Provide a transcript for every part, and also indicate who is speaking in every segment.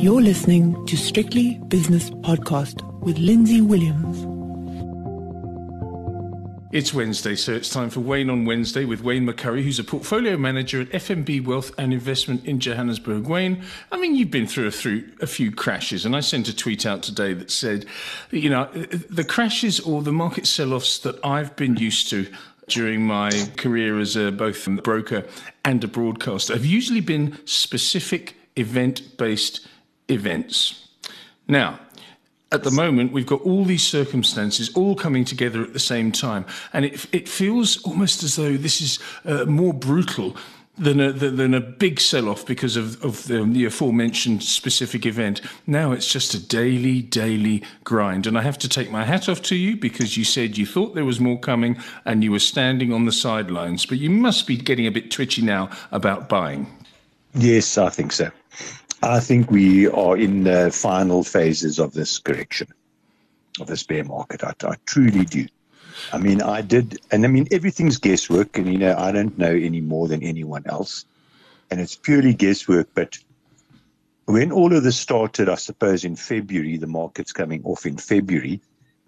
Speaker 1: You're listening to Strictly Business Podcast with Lindsay Williams.
Speaker 2: It's Wednesday, so it's time for Wayne on Wednesday with Wayne McCurrie, who's a portfolio manager at FNB Wealth and Investment in Johannesburg. Wayne, I mean, you've been through a, through a few crashes, and I sent a tweet out today that said, you know, the crashes or the market sell offs that I've been used to during my career as a, both a broker and a broadcaster have usually been specific event based events. Now, at the moment, we've got all these circumstances all coming together at the same time, and it, it feels almost as though this is uh, more brutal than a, than a big sell off because of, of the, the, aforementioned specific event. Now it's just a daily, daily grind. And I have to take my hat off to you because you said you thought there was more coming and you were standing on the sidelines. But you must be getting a bit twitchy now about buying.
Speaker 3: Yes, I think so. I think we are in the final phases of this correction, of this bear market. I, I truly do. I mean, I did, and I mean, everything's guesswork, and you know, I don't know any more than anyone else, and it's purely guesswork. But when all of this started, I suppose in February, the market's coming off in February,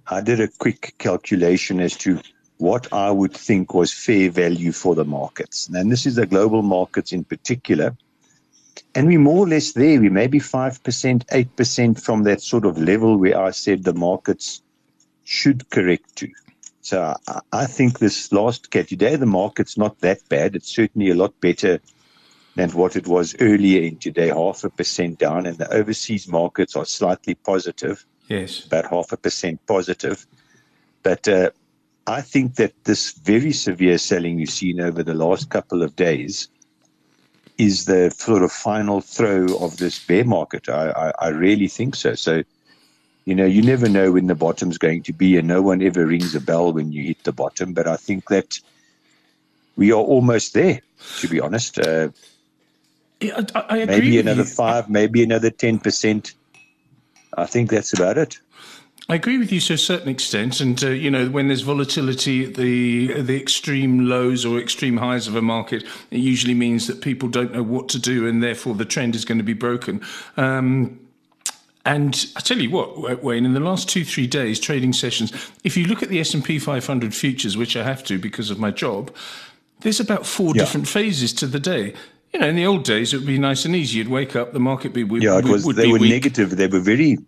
Speaker 3: I did a quick calculation as to what I would think was fair value for the markets. And this is the global markets in particular. And we're more or less there. We maybe 5%, 8% from that sort of level where I said the markets should correct to. So I think this last cat today, the market's not that bad. It's certainly a lot better than what it was earlier in today, half a percent down, and the overseas markets are slightly positive.
Speaker 2: Yes.
Speaker 3: About half a percent positive. But uh, I think that this very severe selling we've seen over the last couple of days is the sort of final throw of this bear market. I, I, I really think so. So you know, you never know when the bottom's going to be, and no one ever rings a bell when you hit the bottom. But I think that we are almost there, to be honest. Uh,
Speaker 2: yeah, I, I
Speaker 3: maybe another five, maybe another 10%. I think that's about it.
Speaker 2: I agree with you to a certain extent, and uh, you know when there's volatility, at the the extreme lows or extreme highs of a market, it usually means that people don't know what to do, and therefore the trend is going to be broken. Um, and I tell you what, Wayne, in the last two, three days, trading sessions, if you look at the S&P 500 futures, which I have to because of my job, there's about four yeah. different phases to the day. You know, in the old days, it would be nice and easy. You'd wake up, the market be
Speaker 3: yeah, it was, they were weak. negative. They were very,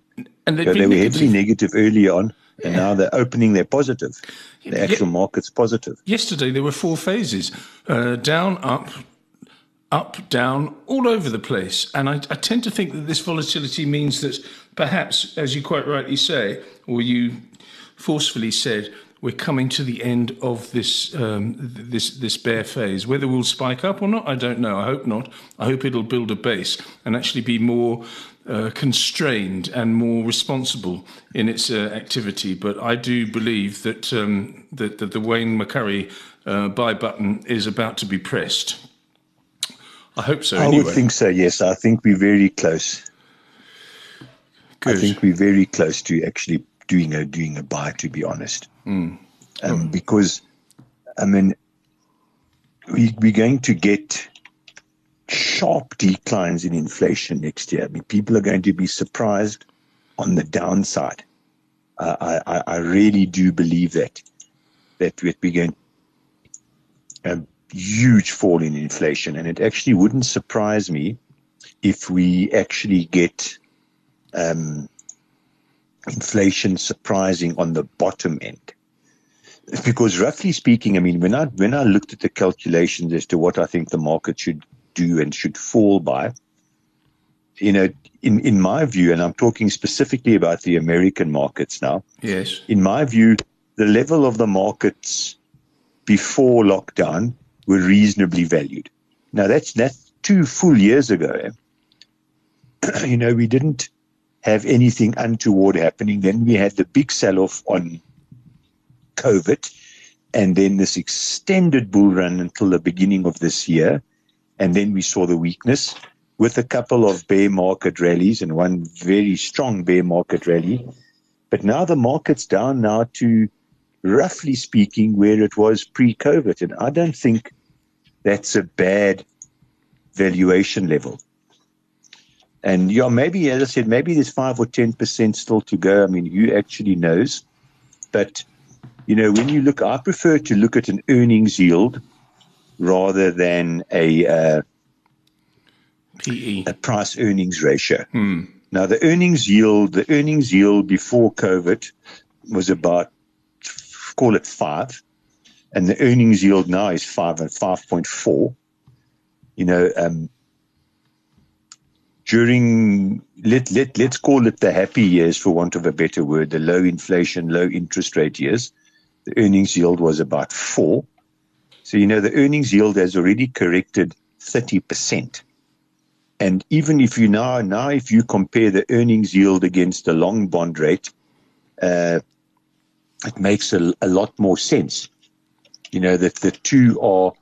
Speaker 3: and they were heavily negative early on, and now they're opening. They're positive. The actual market's positive.
Speaker 2: Yesterday there were four phases: uh, down, up, up, down, all over the place. And I, I, tend to think that this volatility means that perhaps, as you quite rightly say, or you forcefully said, we're coming to the end of this um, this this bear phase. Whether we'll spike up or not, I don't know. I hope not. I hope it'll build a base and actually be more uh, constrained and more responsible in its uh, activity. But I do believe that um, that, that, the Wayne McCurrie uh, buy button is about to be pressed. I hope so.
Speaker 3: I
Speaker 2: anyway.
Speaker 3: would think so. Yes, I think we're very close. Good. I think we're very close to actually doing a doing a buy. To be honest, mm. um, mm. because I mean, we, we're going to get sharp declines in inflation next year. I mean, people are going to be surprised on the downside. Uh, I, I really do believe that that we're going. Um, huge fall in inflation. And it actually wouldn't surprise me if we actually get um, inflation surprising on the bottom end. Because roughly speaking, I mean, when I when I looked at the calculations as to what I think the market should do and should fall by, you know, in, in my view, and I'm talking specifically about the American markets now.
Speaker 2: Yes.
Speaker 3: In my view, the level of the markets before lockdown were reasonably valued. Now that's that's two full years ago. Eh? you know, we didn't have anything untoward happening. Then we had the big sell-off on COVID, and then this extended bull run until the beginning of this year, and then we saw the weakness with a couple of bear market rallies and one very strong bear market rally. But now the market's down now to roughly speaking, where it was pre COVID. And I don't think that's a bad valuation level. And yeah, maybe as I said, maybe there's five or ten percent still to go. I mean, who actually knows? But you know, when you look, I prefer to look at an earnings yield rather than a uh,
Speaker 2: PE,
Speaker 3: a price earnings ratio.
Speaker 2: Hmm.
Speaker 3: Now, the earnings yield, the earnings yield before COVID was about call it five, and the earnings yield now is five and five point four. You know, um, during let let let's call it the happy years, for want of a better word, the low inflation, low interest rate years, the earnings yield was about four. So you know the earnings yield has already corrected thirty percent. And even if you now now if you compare the earnings yield against the long bond rate, uh, it makes a, a lot more sense. You know that the two are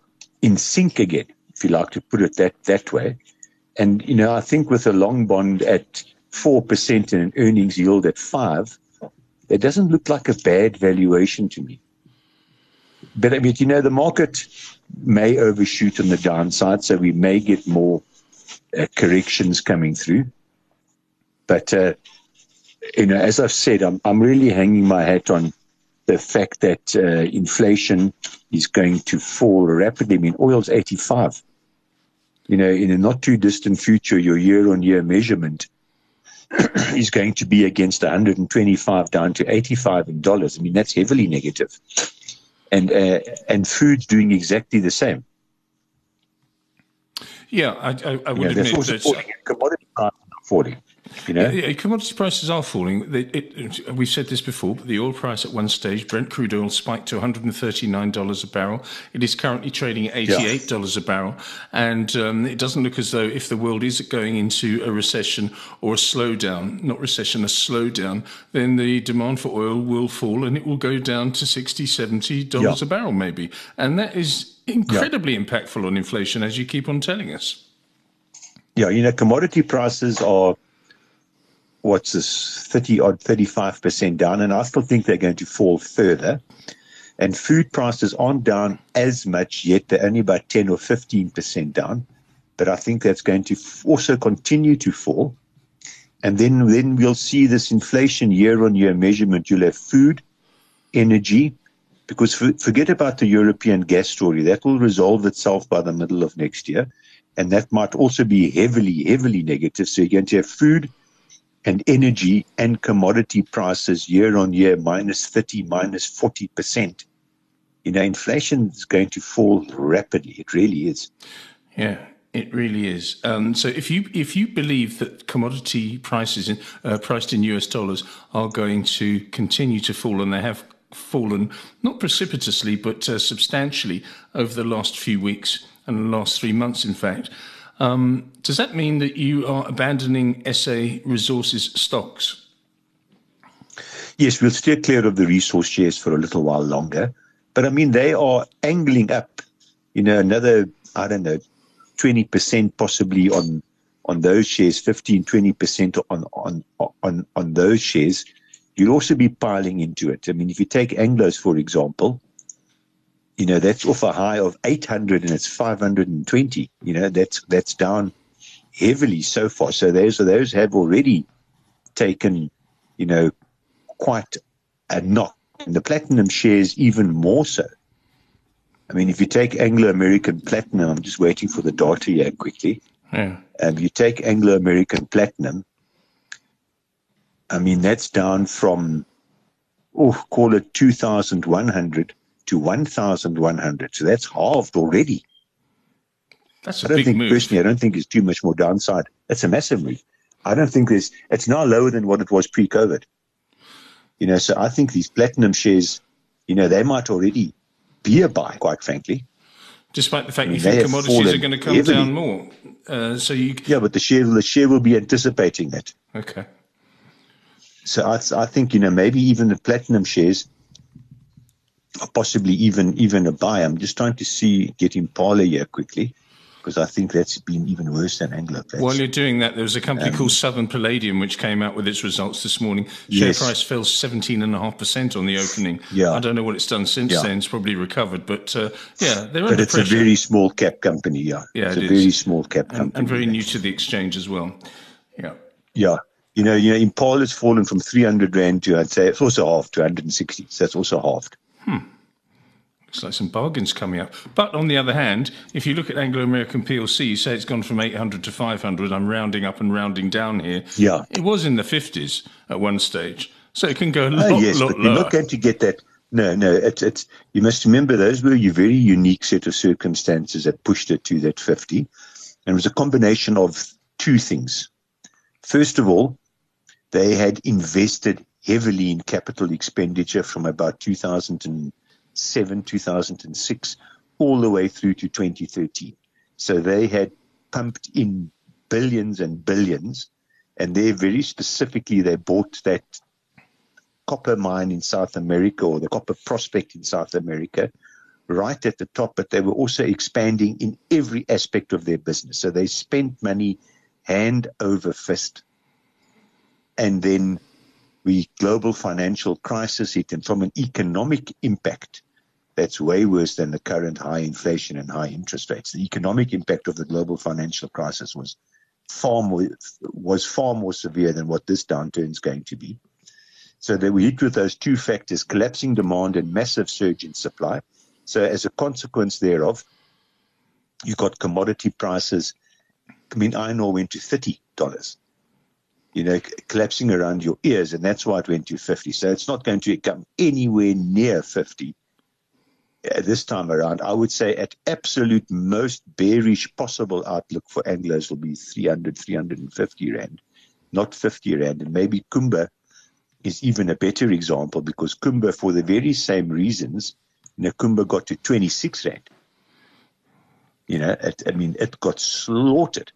Speaker 3: in sync again, if you like to put it that that way. And, you know, I think with a long bond at 4% and an earnings yield at 5 it doesn't look like a bad valuation to me. But I mean, you know, the market may overshoot on the downside, so we may get more uh, corrections coming through. But, uh, you know, as I've said, I'm, I'm really hanging my hat on the fact that uh, inflation is going to fall rapidly. I mean, oil's 85 you know, in a not too distant future, your year on year measurement is going to be against 125 down to 85 in dollars. I mean, that's heavily negative. And, uh, and food's doing exactly the same.
Speaker 2: Yeah, I, I, I would admit that
Speaker 3: commodity prices are falling. You know?
Speaker 2: Yeah, commodity prices are falling. It, it, we've said this before, but the oil price at one stage, Brent crude oil spiked to $139 a barrel. It is currently trading at $88 yeah. a barrel. And um, it doesn't look as though if the world is going into a recession or a slowdown, not recession, a slowdown, then the demand for oil will fall and it will go down to $60, $70 yeah. a barrel maybe. And that is incredibly impactful on inflation, as you keep on telling us.
Speaker 3: Yeah, you know, commodity prices are what's this 30 odd 35% down and i still think they're going to fall further. And food prices aren't down as much yet. They're only about 10 or 15% down. But i think that's going to also continue to fall. And then then we'll see this inflation year on year measurement. You'll have food energy because forget about the european gas story. That will resolve itself by the middle of next year. And that might also be heavily heavily negative. So you're going to have food and energy and commodity prices year on year minus 30, minus 40%, you know, inflation is going to fall rapidly. It really is.
Speaker 2: Yeah. It really is. Um, so, if you if you believe that commodity prices in, uh, priced in US dollars are going to continue to fall, and they have fallen not precipitously but uh, substantially over the last few weeks and the last three months, in fact, um, does that mean that you are abandoning SA resources stocks?
Speaker 3: Yes, we'll steer clear of the resource shares for a little while longer. But I mean, they are angling up, you know, another, I don't know, 20% possibly on on those shares, 15, 20% on, on, on, on those shares. You'll also be piling into it. I mean, if you take Anglos, for example, you know that's off a high of 800 and it's 520 you know that's that's down heavily so far. So those those have already taken you know quite a knock. And the platinum shares even more so. I mean if you take anglo american platinum i'm just waiting for the data here quickly.
Speaker 2: Yeah.
Speaker 3: um, you take anglo american platinum i mean that's down from oh call it 2100 to 1,100. So that's halved already.
Speaker 2: That's a
Speaker 3: I don't
Speaker 2: big
Speaker 3: think,
Speaker 2: move.
Speaker 3: Personally, I don't think there's too much more downside. That's a massive move. I don't think there's, it's now lower than what it was pre COVID. You know, so I think these platinum shares, you know, they might already be a buy, quite frankly.
Speaker 2: Despite the fact I mean, you think commodities are going to come heavily. down more. Uh, so you.
Speaker 3: Yeah, but the share, the share will be anticipating that.
Speaker 2: Okay.
Speaker 3: So I, I think, you know, maybe even the platinum shares, possibly even even a buy. I'm just trying to see get Impala here quickly because I think that's been even worse than Anglo.
Speaker 2: While you're doing that, there was a company um, called Southern Palladium which came out with its results this morning. Share yes. price fell 17.5% on the opening.
Speaker 3: Yeah.
Speaker 2: I don't know what it's done since yeah. then. It's probably recovered, but uh, yeah, they're
Speaker 3: But it's
Speaker 2: pressure.
Speaker 3: a very small cap company, yeah.
Speaker 2: Yeah,
Speaker 3: it's
Speaker 2: it
Speaker 3: a
Speaker 2: is.
Speaker 3: very small cap company.
Speaker 2: And, very new to the exchange as well. Yeah.
Speaker 3: Yeah. You know, you know, Impala has fallen from 300 Rand to, I'd say, it's also half to 160. So that's also halved.
Speaker 2: Hmm. Looks like some bargains coming up. But on the other hand, if you look at Anglo American PLC, you say it's gone from 800 to 500. I'm rounding up and rounding down here.
Speaker 3: Yeah.
Speaker 2: It was in the 50s at one stage. So it can go a lot,
Speaker 3: oh, yes,
Speaker 2: lot
Speaker 3: but
Speaker 2: lower.
Speaker 3: you're not going to get that. No, no. It's, it's, you must remember those were a very unique set of circumstances that pushed it to that 50. And it was a combination of two things. First of all, they had invested heavily in capital expenditure from about 2007, 2006, all the way through to 2013. So they had pumped in billions and billions, and they very specifically they bought that copper mine in South America or the copper prospect in South America right at the top, but they were also expanding in every aspect of their business. So they spent money hand over fist and then the global financial crisis hit, and from an economic impact, that's way worse than the current high inflation and high interest rates. The economic impact of the global financial crisis was far more was far more severe than what this downturn is going to be. So they were hit with those two factors: collapsing demand and massive surge in supply. So as a consequence thereof, you got commodity prices. I mean, iron ore went to thirty dollars you know, collapsing around your ears, and that's why it went to 50. So it's not going to come anywhere near 50 uh, this time around. I would say at absolute most bearish possible outlook for Anglos will be 300, 350 Rand, not 50 Rand. And maybe Kumba is even a better example because Kumba, for the very same reasons, you know, Kumba got to 26 Rand. You know, it, I mean, it got slaughtered,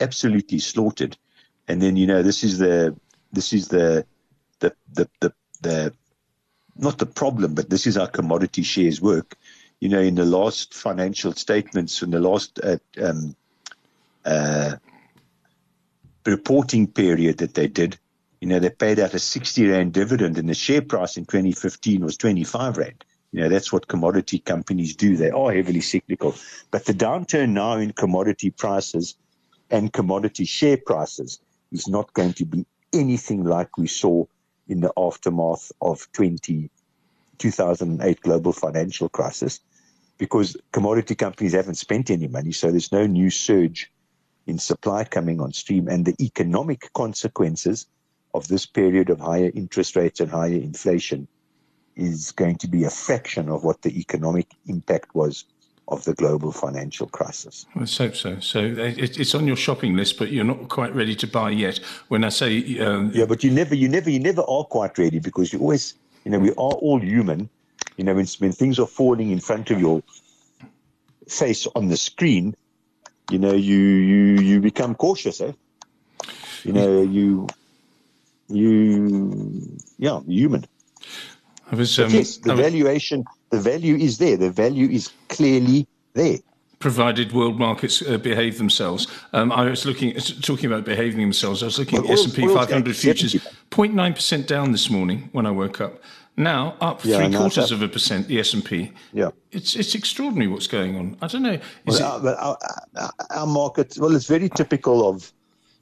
Speaker 3: absolutely slaughtered and then you know this is the this is the the the the, the not the problem, but this is how commodity shares work. You know, in the last financial statements, in the last uh, um, uh, reporting period that they did, you know, they paid out a 60 Rand dividend and the share price in 2015 was 25 Rand. You know, that's what commodity companies do. They are heavily cyclical. But the downturn now in commodity prices and commodity share prices is not going to be anything like we saw in the aftermath of 20, 2008 global financial crisis because commodity companies haven't spent any money, so there's no new surge in supply coming on stream, and the economic consequences of this period of higher interest rates and higher inflation is going to be a fraction of what the economic impact was of the global financial crisis.
Speaker 2: Let's hope so. So it's on your shopping list, but you're not quite ready to buy yet. When I say um,
Speaker 3: yeah, but you never, you never, you never are quite ready because you always, you know, we are all human. You know, when, when things are falling in front of your face on the screen, you know, you you you become cautious, eh? You know, you you yeah, human.
Speaker 2: I was um,
Speaker 3: yes, the
Speaker 2: was,
Speaker 3: valuation the value is there. The value is clearly there.
Speaker 2: Provided world markets uh, behave themselves. Um, I was looking, talking about behaving themselves. I was looking well, at S and P 500 futures, 0.9 percent down this morning when I woke up. Now up yeah, three quarters of a percent. The S and P.
Speaker 3: Yeah,
Speaker 2: it's it's extraordinary what's going on. I don't know.
Speaker 3: Well, it... our, our, our market. Well, it's very typical of.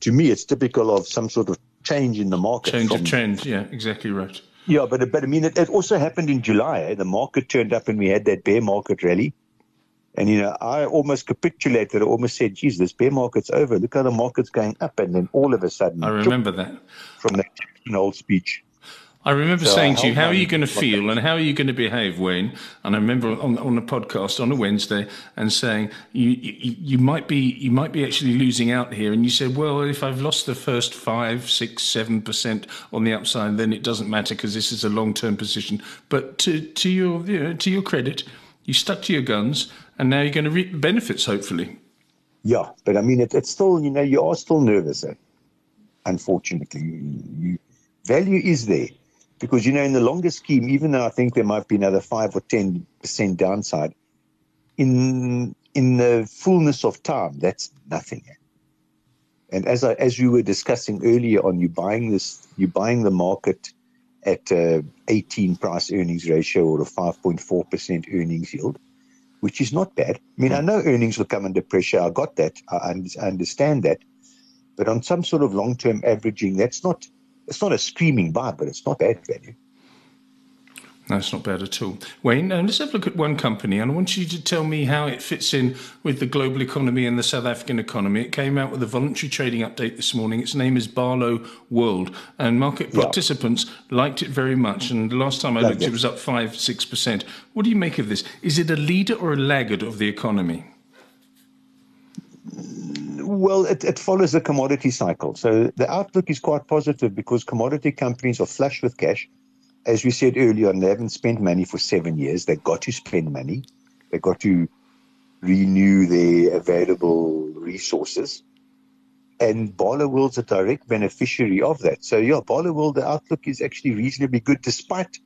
Speaker 3: To me, it's typical of some sort of change in the market.
Speaker 2: Change from, of trend. Yeah, exactly right.
Speaker 3: Yeah, but but I mean, it, it also happened in July. Eh? The market turned up and we had that bear market rally. And, you know, I almost capitulated. I almost said, geez, this bear market's over. Look how the market's going up. And then all of a sudden.
Speaker 2: I remember that.
Speaker 3: From that old speech.
Speaker 2: I remember so saying to you, how are you going to feel and how are you going to behave, Wayne? And I remember on, on a podcast on a Wednesday and saying, you, you, you, might be, you might be actually losing out here. And you said, well, if I've lost the first five, six, seven percent on the upside, then it doesn't matter because this is a long-term position. But to, to your, you know, to your credit, you stuck to your guns and now you're going to reap the benefits, hopefully.
Speaker 3: Yeah. But I mean, it, it's still, you know, you are still nervous. Eh? Unfortunately, you, you, value is there because, you know, in the longer scheme, even though I think there might be another 5 or 10% downside, in in the fullness of time, that's nothing. And as I, as you were discussing earlier on, you buying this, you buying the market at a 18 price earnings ratio or a 5.4% earnings yield, which is not bad. I mean, I hmm. know earnings will come under pressure. I got that. I, I understand that. But on some sort of long-term averaging, that's not it's not a screaming buy, but it's not bad value.
Speaker 2: That's not bad at all. Wayne, um, let's have a look at one company, and I want you to tell me how it fits in with the global economy and the South African economy. It came out with a voluntary trading update this morning. Its name is Barlow World, and market yeah. participants liked it very much. And the last time I looked, it. it was up 5 6%. What do you make of this? Is it a leader or a laggard of the economy?
Speaker 3: Well, it, it, follows the commodity cycle. So the outlook is quite positive because commodity companies are flush with cash as we said earlier they haven't spent money for seven years. They've got to spend money. They've got to renew their available resources. And Barloworld's a direct beneficiary of that. So, yeah, Barloworld, the outlook is actually reasonably good despite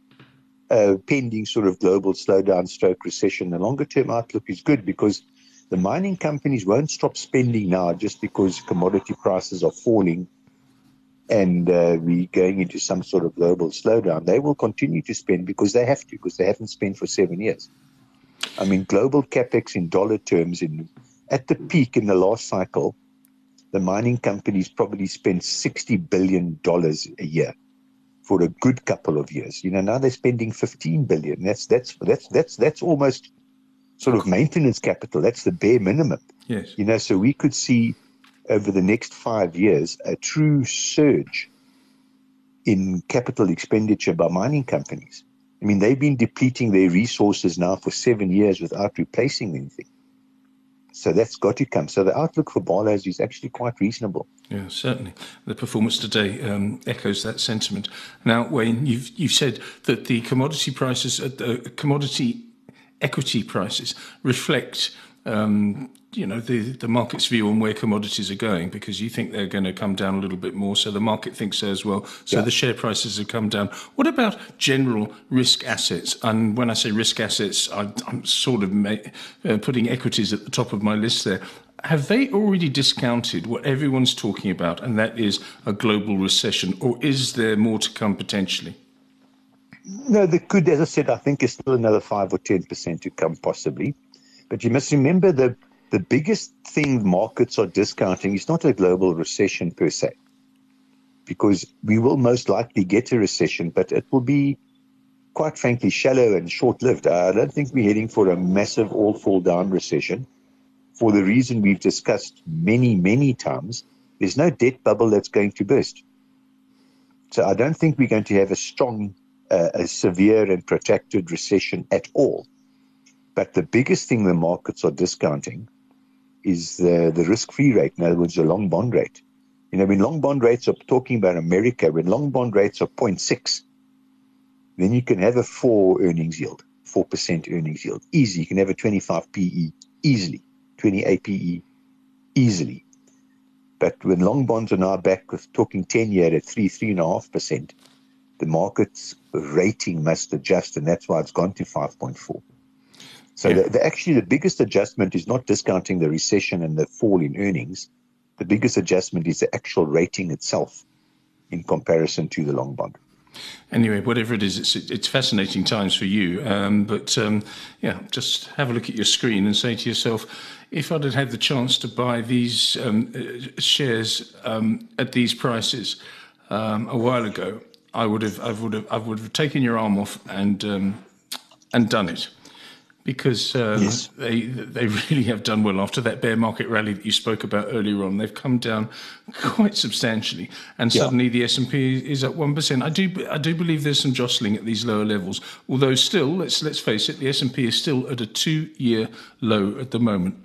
Speaker 3: uh, pending sort of global slowdown, stroke recession. The longer term outlook is good because the mining companies won't stop spending now just because commodity prices are falling and uh, we're going into some sort of global slowdown, they will continue to spend because they have to, because they haven't spent for seven years. I mean, global capex in dollar terms, in at the peak in the last cycle, the mining companies probably spent sixty billion dollars a year for a good couple of years. You know, now they're spending fifteen billion. That's that's that's that's that's almost sort of maintenance capital. That's the bare minimum.
Speaker 2: Yes.
Speaker 3: You know, so we could see over the next five years a true surge in capital expenditure by mining companies. I mean, they've been depleting their resources now for seven years without replacing anything. So that's got to come. So the outlook for Barlows is actually quite reasonable.
Speaker 2: Yeah, certainly. The performance today um, echoes that sentiment. Now, Wayne, you've you've said that the commodity prices, uh, the commodity equity prices, reflect um, you know the the market's view on where commodities are going because you think they're going to come down a little bit more so the market thinks so as well. So yeah. the share prices have come down. What about general risk assets? And when i say risk assets I, am sort of uh, putting equities at the top of my list there. Have they already discounted what everyone's talking about and that is a global recession or is there more to come potentially
Speaker 3: no, there could, as I said, I think is still another five or ten percent to come, possibly. But you must remember the the biggest thing markets are discounting is not a global recession per se, because we will most likely get a recession, but it will be quite frankly shallow and short lived. I don't think we're heading for a massive all fall down recession for the reason we've discussed many, many times. There's no debt bubble that's going to burst. So I don't think we're going to have a strong, uh, a severe and protracted recession at all. But the biggest thing the markets are discounting is the, the risk free rate, in other words, the long bond rate. You know, when long bond rates are talking about America, when long bond rates are 0.6, then you can have a 4 earnings yield, 4% earnings yield. Easy. You can have a 25 PE easily, 20 APE easily. But when long bonds are now back with talking 10 year at 3, 3.5%, the market's rating must adjust, and that's why it's gone to 5.4. So yeah. the, the, actually the biggest adjustment is not discounting the recession and the fall in earnings. The biggest adjustment is the actual rating itself in comparison to the long bond.
Speaker 2: Anyway, whatever it is, it's it's fascinating times for you. Um, but um, yeah, just have a look at your screen and say to yourself, if I'd had the chance to buy these um, uh, shares um, at these prices um, a while ago, I would have I would have I would have taken your arm off and um, and done it because um, yes. they they really have done well after that bear market rally that you spoke about earlier on. They've come down quite substantially, and yeah. suddenly the S and P is at one percent. I do I do believe there's some jostling at these lower levels, although still let's let's face it, the S and P is still at a two year low at the moment.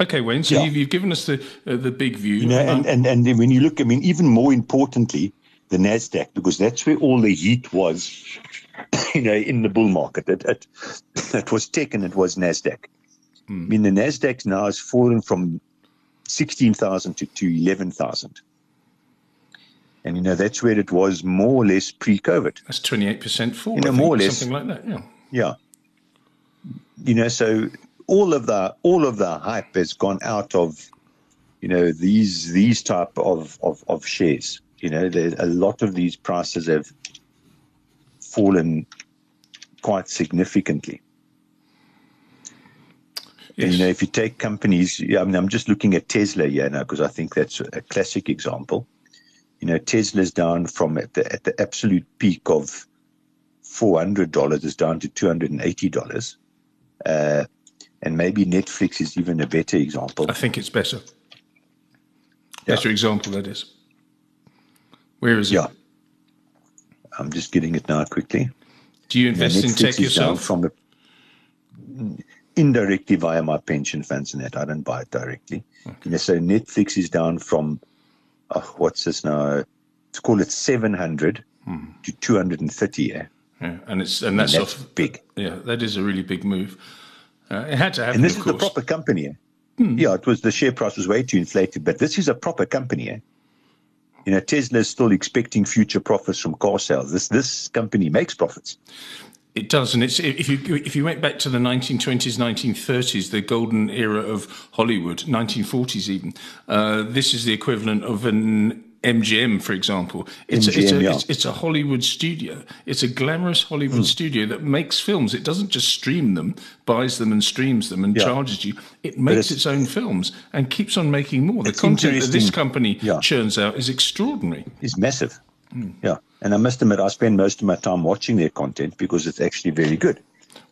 Speaker 2: Okay, Wayne. So yeah. you've, you've, given us the uh, the big view.
Speaker 3: You know, and, and and when you look, I mean, even more importantly, the Nasdaq, because that's where all the heat was you know, in the bull market. It, it, it was tech and it was NASDAQ. Hmm. I mean, the NASDAQ now has fallen from 16,000 to, to 11,000. And, you know, that's where it was more or less pre COVID.
Speaker 2: That's 28% fall. You know, more or less. Something like that, yeah.
Speaker 3: Yeah. You know, so all of the all of the hype has gone out of you know these these type of of, of shares you know a lot of these prices have fallen quite significantly. Yes. And, you know, if you take companies, yeah, I mean, I'm just looking at Tesla here now because I think that's a classic example. You know, Tesla's down from at the, at the absolute peak of $400 is down to $280. Uh, and maybe Netflix is even a better example.
Speaker 2: I think it's better. Better yeah. example, that is. Where is it?
Speaker 3: Yeah. I'm just getting it now quickly.
Speaker 2: Do you invest in tech yourself?
Speaker 3: From the, indirectly via my pension funds and that. I don't buy it directly. Okay. so Netflix is down from, oh, what's this now? Let's call it 700 hmm. to 230.
Speaker 2: Yeah. yeah. And it's and that's,
Speaker 3: and that's off, big.
Speaker 2: Yeah, that is a really big move. Uh, it had to happen.
Speaker 3: And this
Speaker 2: is
Speaker 3: the proper company. Hmm. Yeah, it was the share price was way too inflated, but this is a proper company. Eh? You know, Tesla is still expecting future profits from car sales. This this company makes profits.
Speaker 2: It does, and it's if you if you went back to the 1920s, 1930s, the golden era of Hollywood, 1940s even. Uh, this is the equivalent of an MGM, for example. It's, MGM, a, it's, a, yeah. it's, it's, a Hollywood studio. It's a glamorous Hollywood mm. studio that makes films. It doesn't just stream them, buys them and streams them and yeah. charges you. It makes its own films and keeps on making more. The content that this company yeah. churns out is extraordinary.
Speaker 3: It's massive. Mm. Yeah. And I must admit, I spend most of my time watching their content because it's actually very good.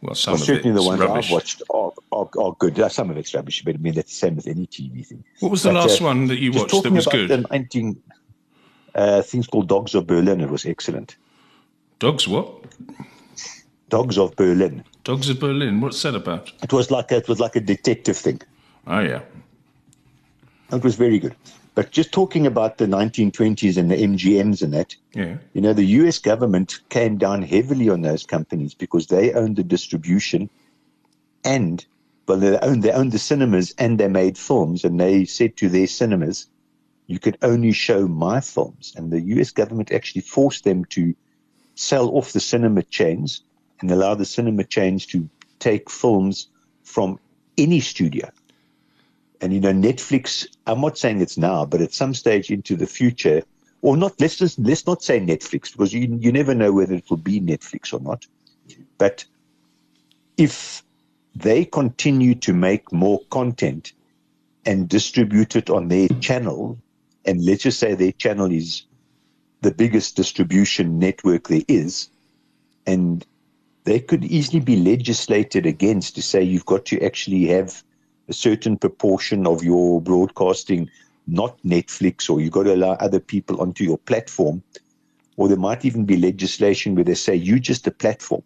Speaker 2: Well, some well,
Speaker 3: certainly the ones
Speaker 2: rubbish.
Speaker 3: I've watched are, are, are, good. Some of it's rubbish, but I mean that's the same with any TV thing.
Speaker 2: What was the but, last uh, one that you watched that was good?
Speaker 3: The 19, uh, things called Dogs of Berlin. It was excellent.
Speaker 2: Dogs what?
Speaker 3: Dogs of Berlin.
Speaker 2: Dogs of Berlin. What's that about?
Speaker 3: It was like a, it was like a detective thing.
Speaker 2: Oh yeah.
Speaker 3: It was very good. But just talking about the 1920s and the MGMs and that,
Speaker 2: yeah.
Speaker 3: you know, the US government came down heavily on those companies because they owned the distribution and, well, they owned, they owned the cinemas and they made films. And they said to their cinemas, you could only show my films. And the US government actually forced them to sell off the cinema chains and allow the cinema chains to take films from any studio. And you know, Netflix, I'm not saying it's now, but at some stage into the future, or not, let's just, let's not say Netflix because you, you never know whether it will be Netflix or not. But if they continue to make more content and distribute it on their channel, and let's just say their channel is the biggest distribution network there is, and they could easily be legislated against to say you've got to actually have a certain proportion of your broadcasting not Netflix, or you've got to allow other people onto your platform, or there might even be legislation where they say you're just a platform.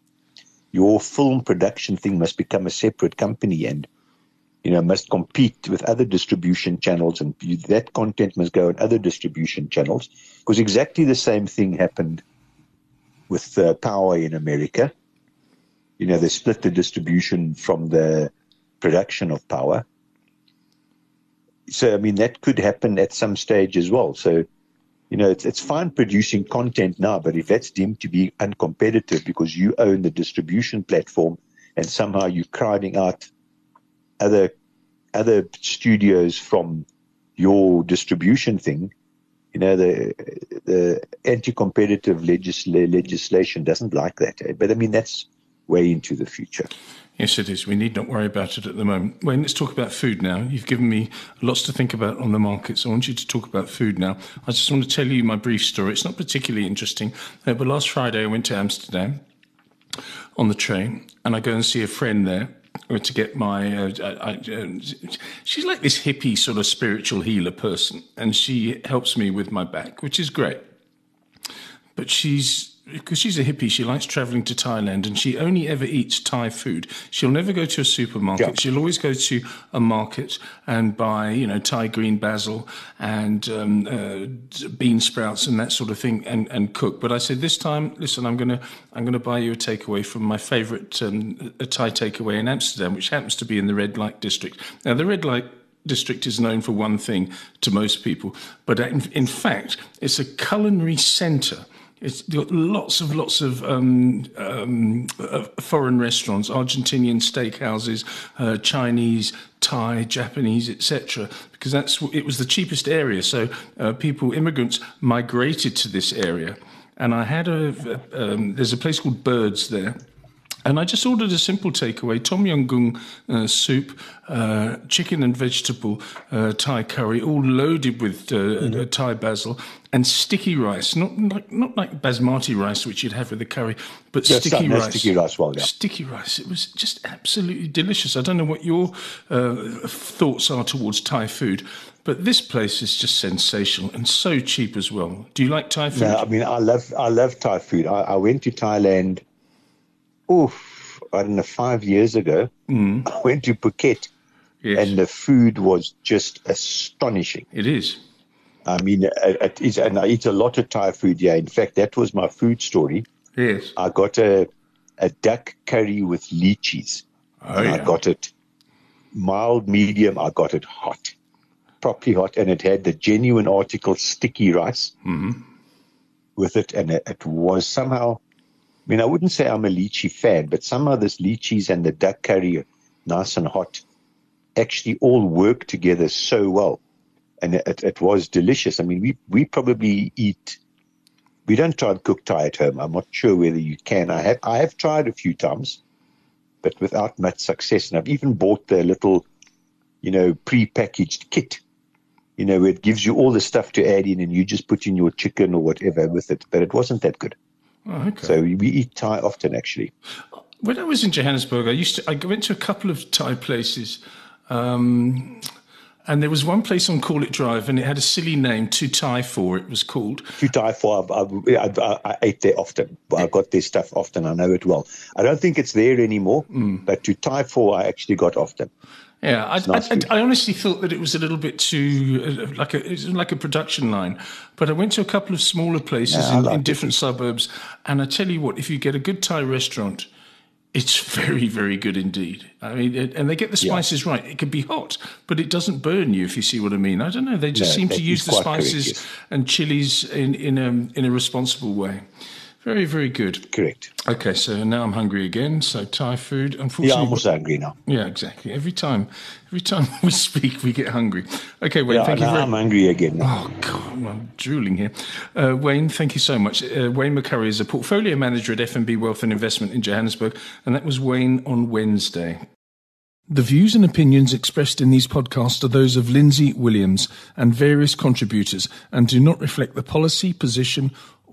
Speaker 3: Your film production thing must become a separate company and you know, must compete with other distribution channels, and that content must go on other distribution channels. Because exactly the same thing happened with uh, Power in America. You know, they split the distribution from the production of Power. So, I mean, that could happen at some stage as well. So, you know, it's, it's fine producing content now, but if that's deemed to be uncompetitive because you own the distribution platform and somehow you're crowding out other other studios from your distribution thing, you know, the the anti-competitive legisl- legislation doesn't like that. Eh? But I mean, that's way into the future.
Speaker 2: Yes, it is. We need not worry about it at the moment. Wayne, let's talk about food now. You've given me lots to think about on the markets. I want you to talk about food now. I just want to tell you my brief story. It's not particularly interesting, uh, but last Friday I went to Amsterdam on the train, and I go and see a friend there to get my. Uh, I, uh, she's like this hippie sort of spiritual healer person, and she helps me with my back, which is great. But she's because she's a hippie, she likes traveling to Thailand and she only ever eats Thai food. She'll never go to a supermarket. Yeah. She'll always go to a market and buy, you know, Thai green basil and um, uh, bean sprouts and that sort of thing and, and cook. But I said, this time, listen, I'm going to I'm gonna buy you a takeaway from my favorite um, a Thai takeaway in Amsterdam, which happens to be in the red light district. Now, the red light district is known for one thing to most people, but in, in fact, it's a culinary centre it's got lots of lots of um, um, uh, foreign restaurants, Argentinian steakhouses, uh, Chinese, Thai, Japanese, etc. Because that's it was the cheapest area. So uh, people, immigrants, migrated to this area. And I had a um, there's a place called Birds there And I just ordered a simple takeaway tom yum goong uh, soup, uh, chicken and vegetable uh, Thai curry, all loaded with uh, mm-hmm. Thai basil, and sticky rice. Not like, not like basmati rice, which you'd have with the curry, but
Speaker 3: yes,
Speaker 2: sticky rice.
Speaker 3: Sticky rice, well, yeah.
Speaker 2: Sticky rice. It was just absolutely delicious. I don't know what your uh, thoughts are towards Thai food, but this place is just sensational and so cheap as well. Do you like Thai food?
Speaker 3: No, I mean I love I love Thai food. I, I went to Thailand oof, I don't know, five years ago, mm. I went to Phuket yes. and the food was just astonishing.
Speaker 2: It is.
Speaker 3: I mean, it is, and I eat a lot of Thai food. Yeah, in fact, that was my food story.
Speaker 2: Yes,
Speaker 3: I got a a duck curry with lychees.
Speaker 2: Oh, yeah.
Speaker 3: I got it mild, medium. I got it hot, properly hot, and it had the genuine article sticky rice
Speaker 2: mm-hmm.
Speaker 3: with it, and it, it was somehow I mean, I wouldn't say I'm a lychee fan, but some of this lychees and the duck curry, nice and hot, actually all work together so well. And it, it was delicious. I mean, we, we probably eat, we don't try and cook Thai at home. I'm not sure whether you can. I have, I have tried a few times, but without much success. And I've even bought the little, you know, pre-packaged kit, you know, it gives you all the stuff to add in and you just put in your chicken or whatever with it. But it wasn't that good.
Speaker 2: Oh, okay.
Speaker 3: So we eat Thai often, actually.
Speaker 2: When I was in Johannesburg, I used to I went to a couple of Thai places. Um, and there was one place on Corlett Drive, and it had a silly name, To Thai For, it was called.
Speaker 3: To Thai For, I, I, I, ate there often. I got their stuff often. I know it well. I don't think it's there anymore,
Speaker 2: mm.
Speaker 3: but To Thai For, I actually got often.
Speaker 2: Yeah, I, nice I, I, honestly thought that it was a little bit too uh, like a like a production line, but I went to a couple of smaller places yeah, in, in different suburbs, and I tell you what, if you get a good Thai restaurant, it's very very good indeed. I mean, and they get the spices yeah. right. It can be hot, but it doesn't burn you if you see what I mean. I don't know. They just no, seem to use the spices correct, yes. and chilies in in a in a responsible way. Very, very good.
Speaker 3: Correct.
Speaker 2: Okay, so now I'm hungry again. So Thai food, unfortunately.
Speaker 3: Yeah, I'm also hungry now.
Speaker 2: Yeah, exactly. Every time, every time we speak, we get hungry. Okay, Wayne.
Speaker 3: Yeah,
Speaker 2: thank you very.
Speaker 3: I'm hungry again.
Speaker 2: Now. Oh God, I'm drooling here. Uh, Wayne, thank you so much. Uh, Wayne McCurrie is a portfolio manager at FNB Wealth and Investment in Johannesburg, and that was Wayne on Wednesday. The views and opinions expressed in these podcasts are those of Lindsay Williams and various contributors and do not reflect the policy, position,